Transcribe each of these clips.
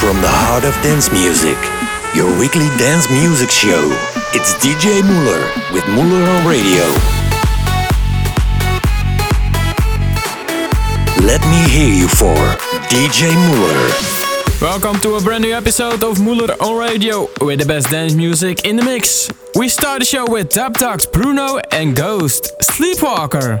From the heart of dance music, your weekly dance music show. It's DJ Muller with Muller on Radio. Let me hear you for DJ Muller. Welcome to a brand new episode of Muller on Radio with the best dance music in the mix. We start the show with Dubdogz, Bruno and Ghost, Sleepwalker.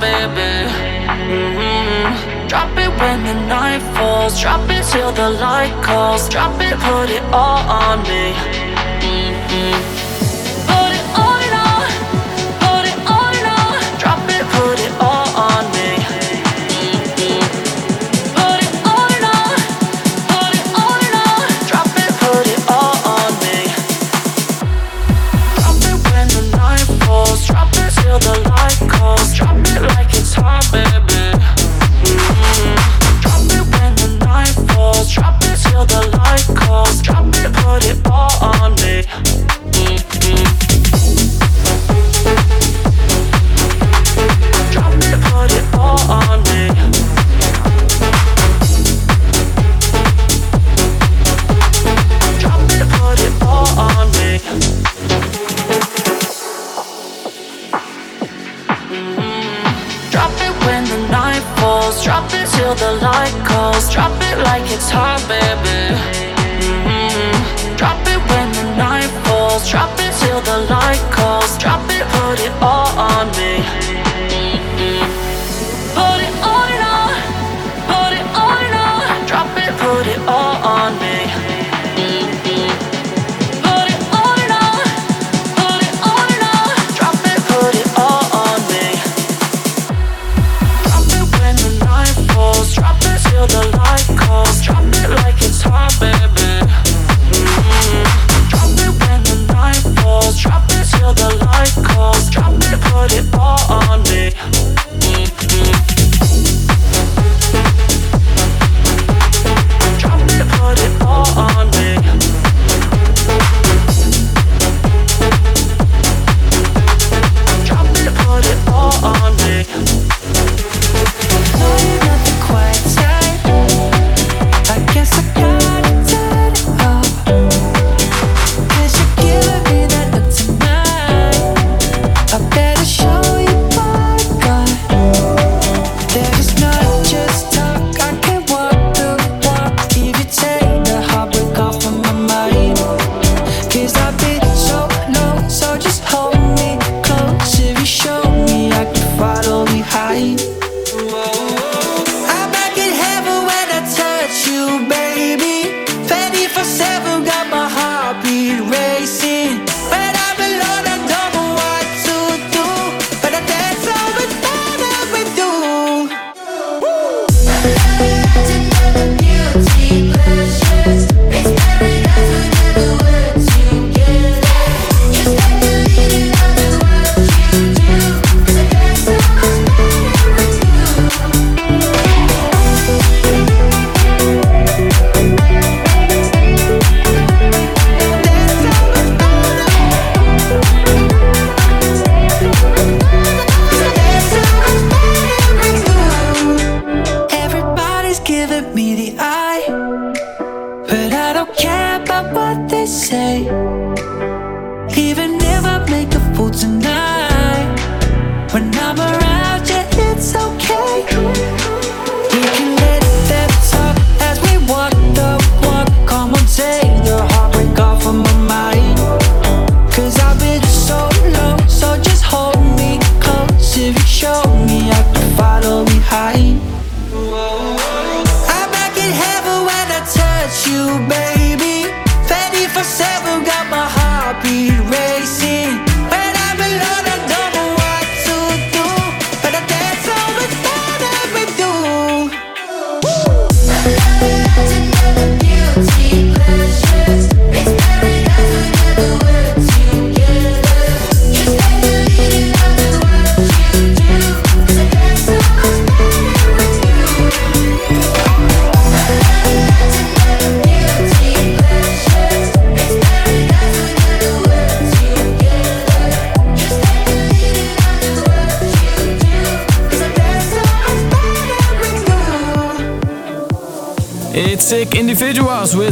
Baby. Individuals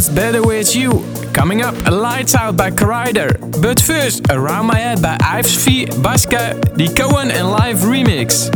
with Better With You. Coming up, Lights Out by Kryder. But first, Around My Head by Yves V, Baska, the Cohen and Live remix.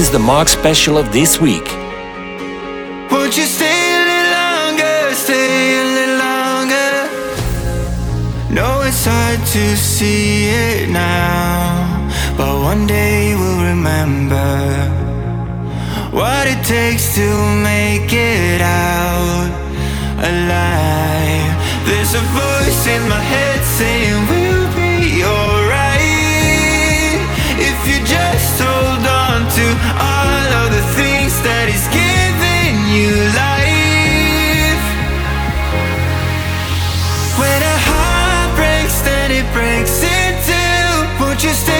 is the Mark special of this week. Would you stay a little longer? Stay a little longer. No, it's hard to see it now, but one day we'll remember what it takes to make it out alive. There's a voice in my head saying. just stay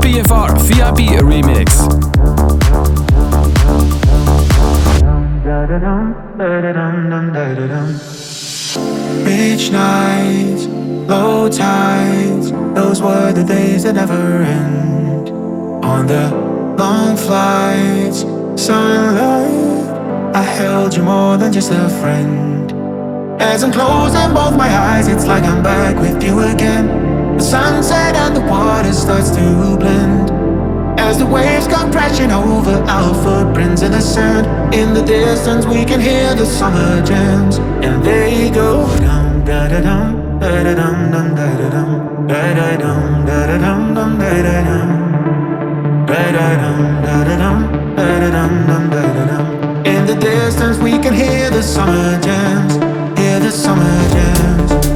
PFR VIP remix. Nights, low tides, those were the days that never end. On the long flights, sunlight, I held you more than just a friend. As I'm closing both my eyes, it's like I'm back with you again. The sunset and the water starts to blend. As the waves come crashing over our footprints in the sand In the distance we can hear the summer jams. And they go dum da da dum da da dum dum da da dum da da dum da da dum dum da da dum. Da da dum da da dum da da dum dum da da dum. In the distance we can hear the summer jams. Hear the summer jams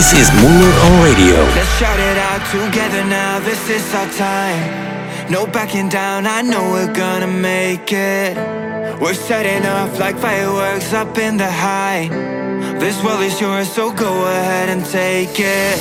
This is Muller on Radio. Let's shout it out together now. This is our time. No backing down. I know we're gonna make it. We're setting off like fireworks up in the high. This world is yours, so go ahead and take it.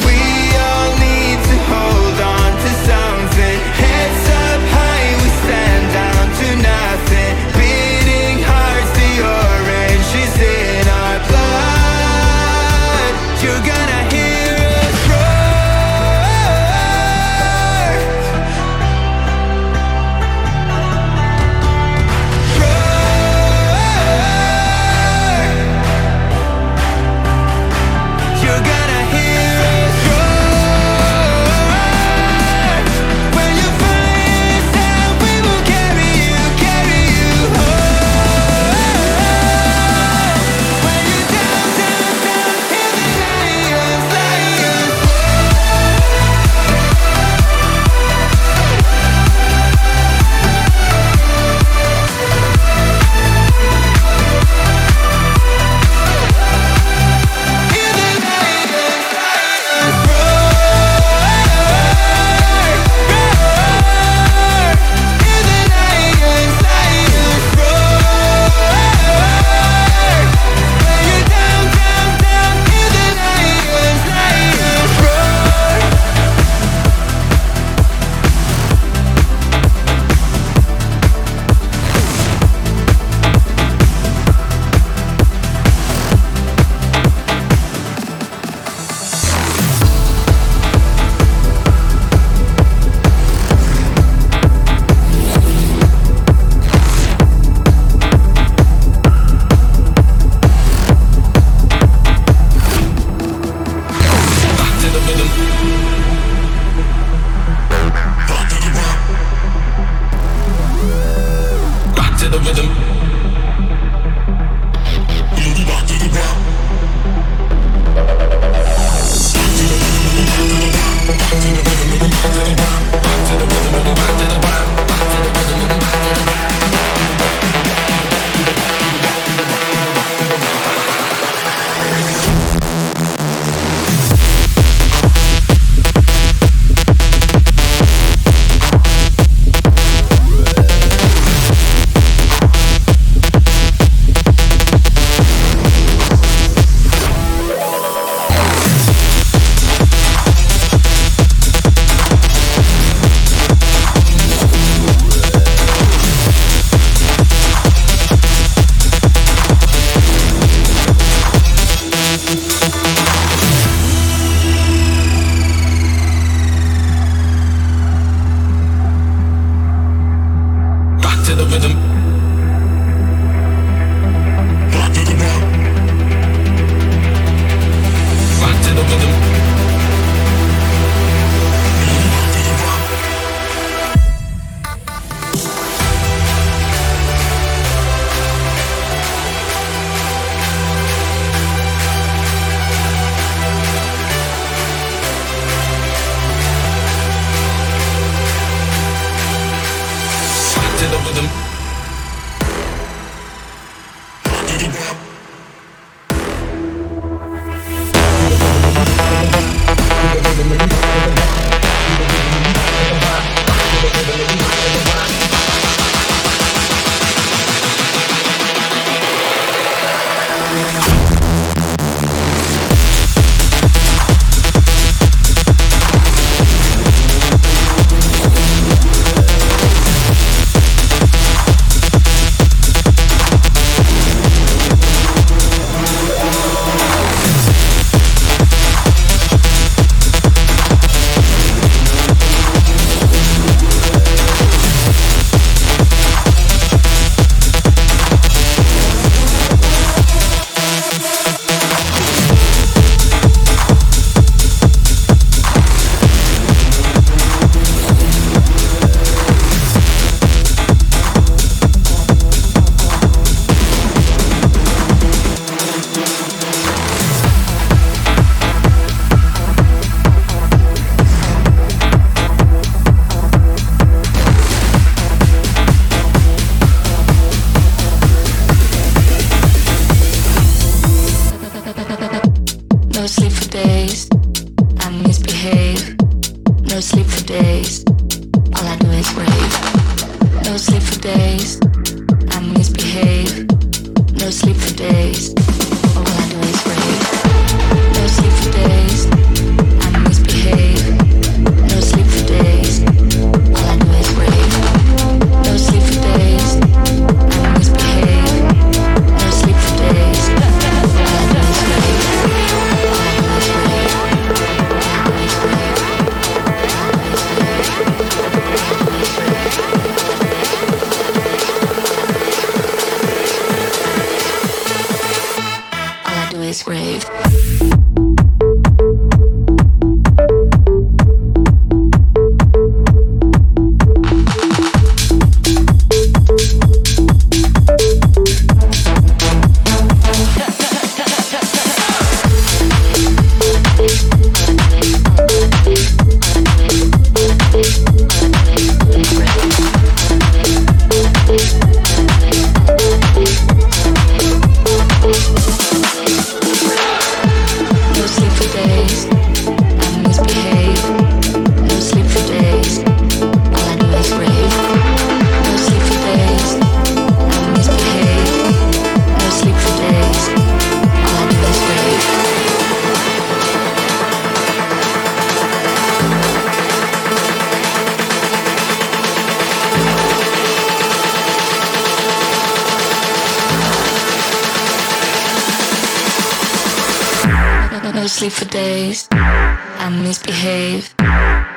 sleep for days. I misbehave.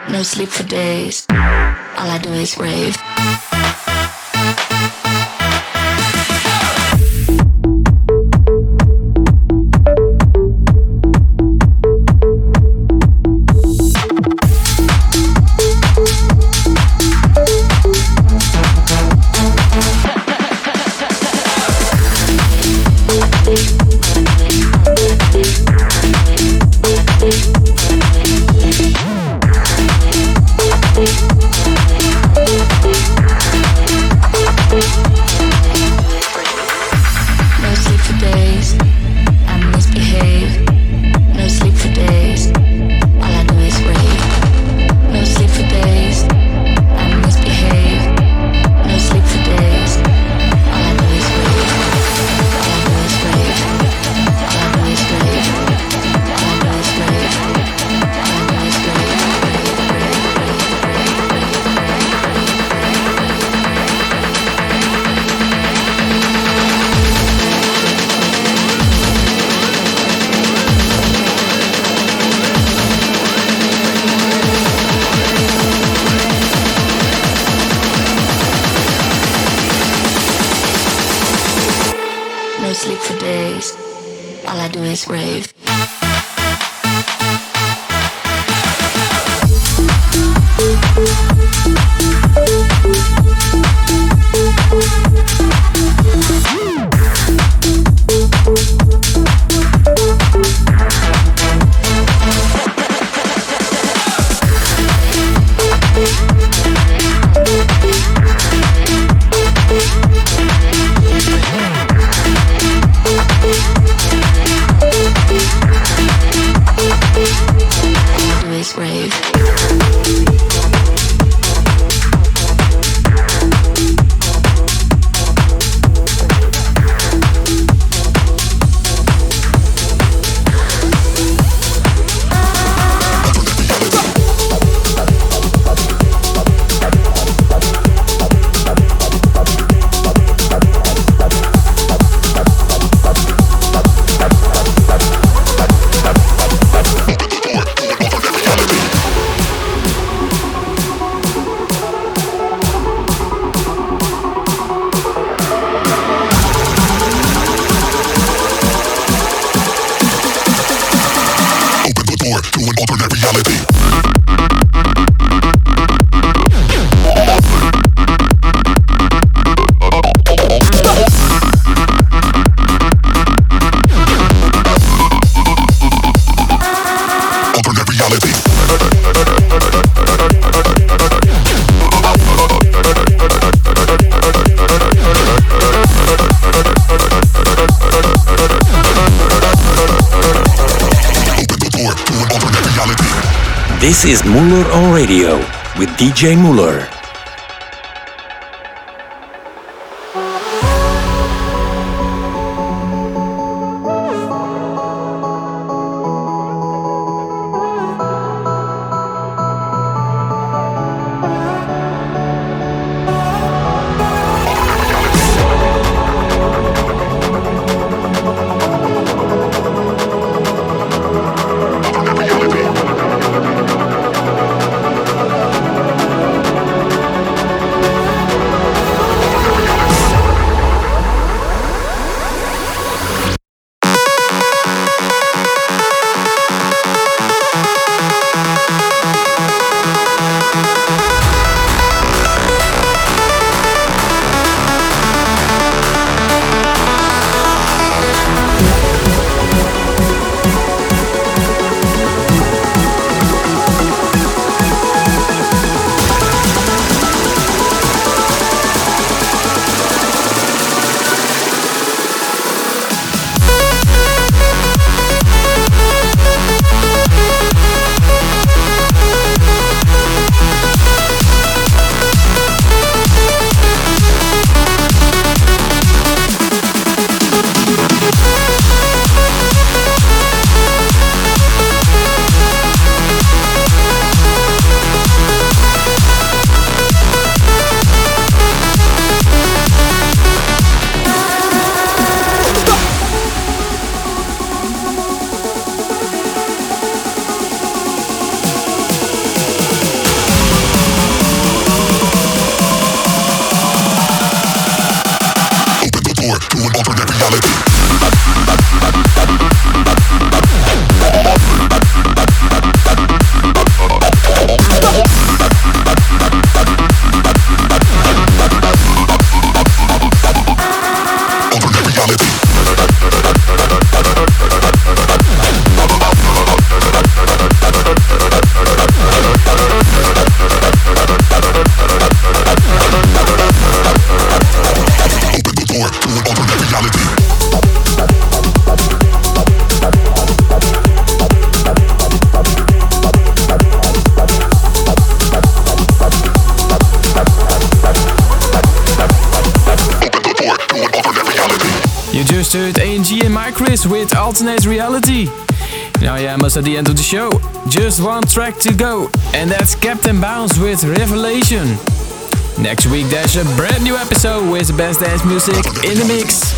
No sleep for days. All I do is rave. Radio with DJ Muller. Alternate Reality. Now yeah, almost at the end of the show. Just one track to go, and that's Captain Bounce with Revelation. Next week there's a brand new episode with the best dance music in the mix.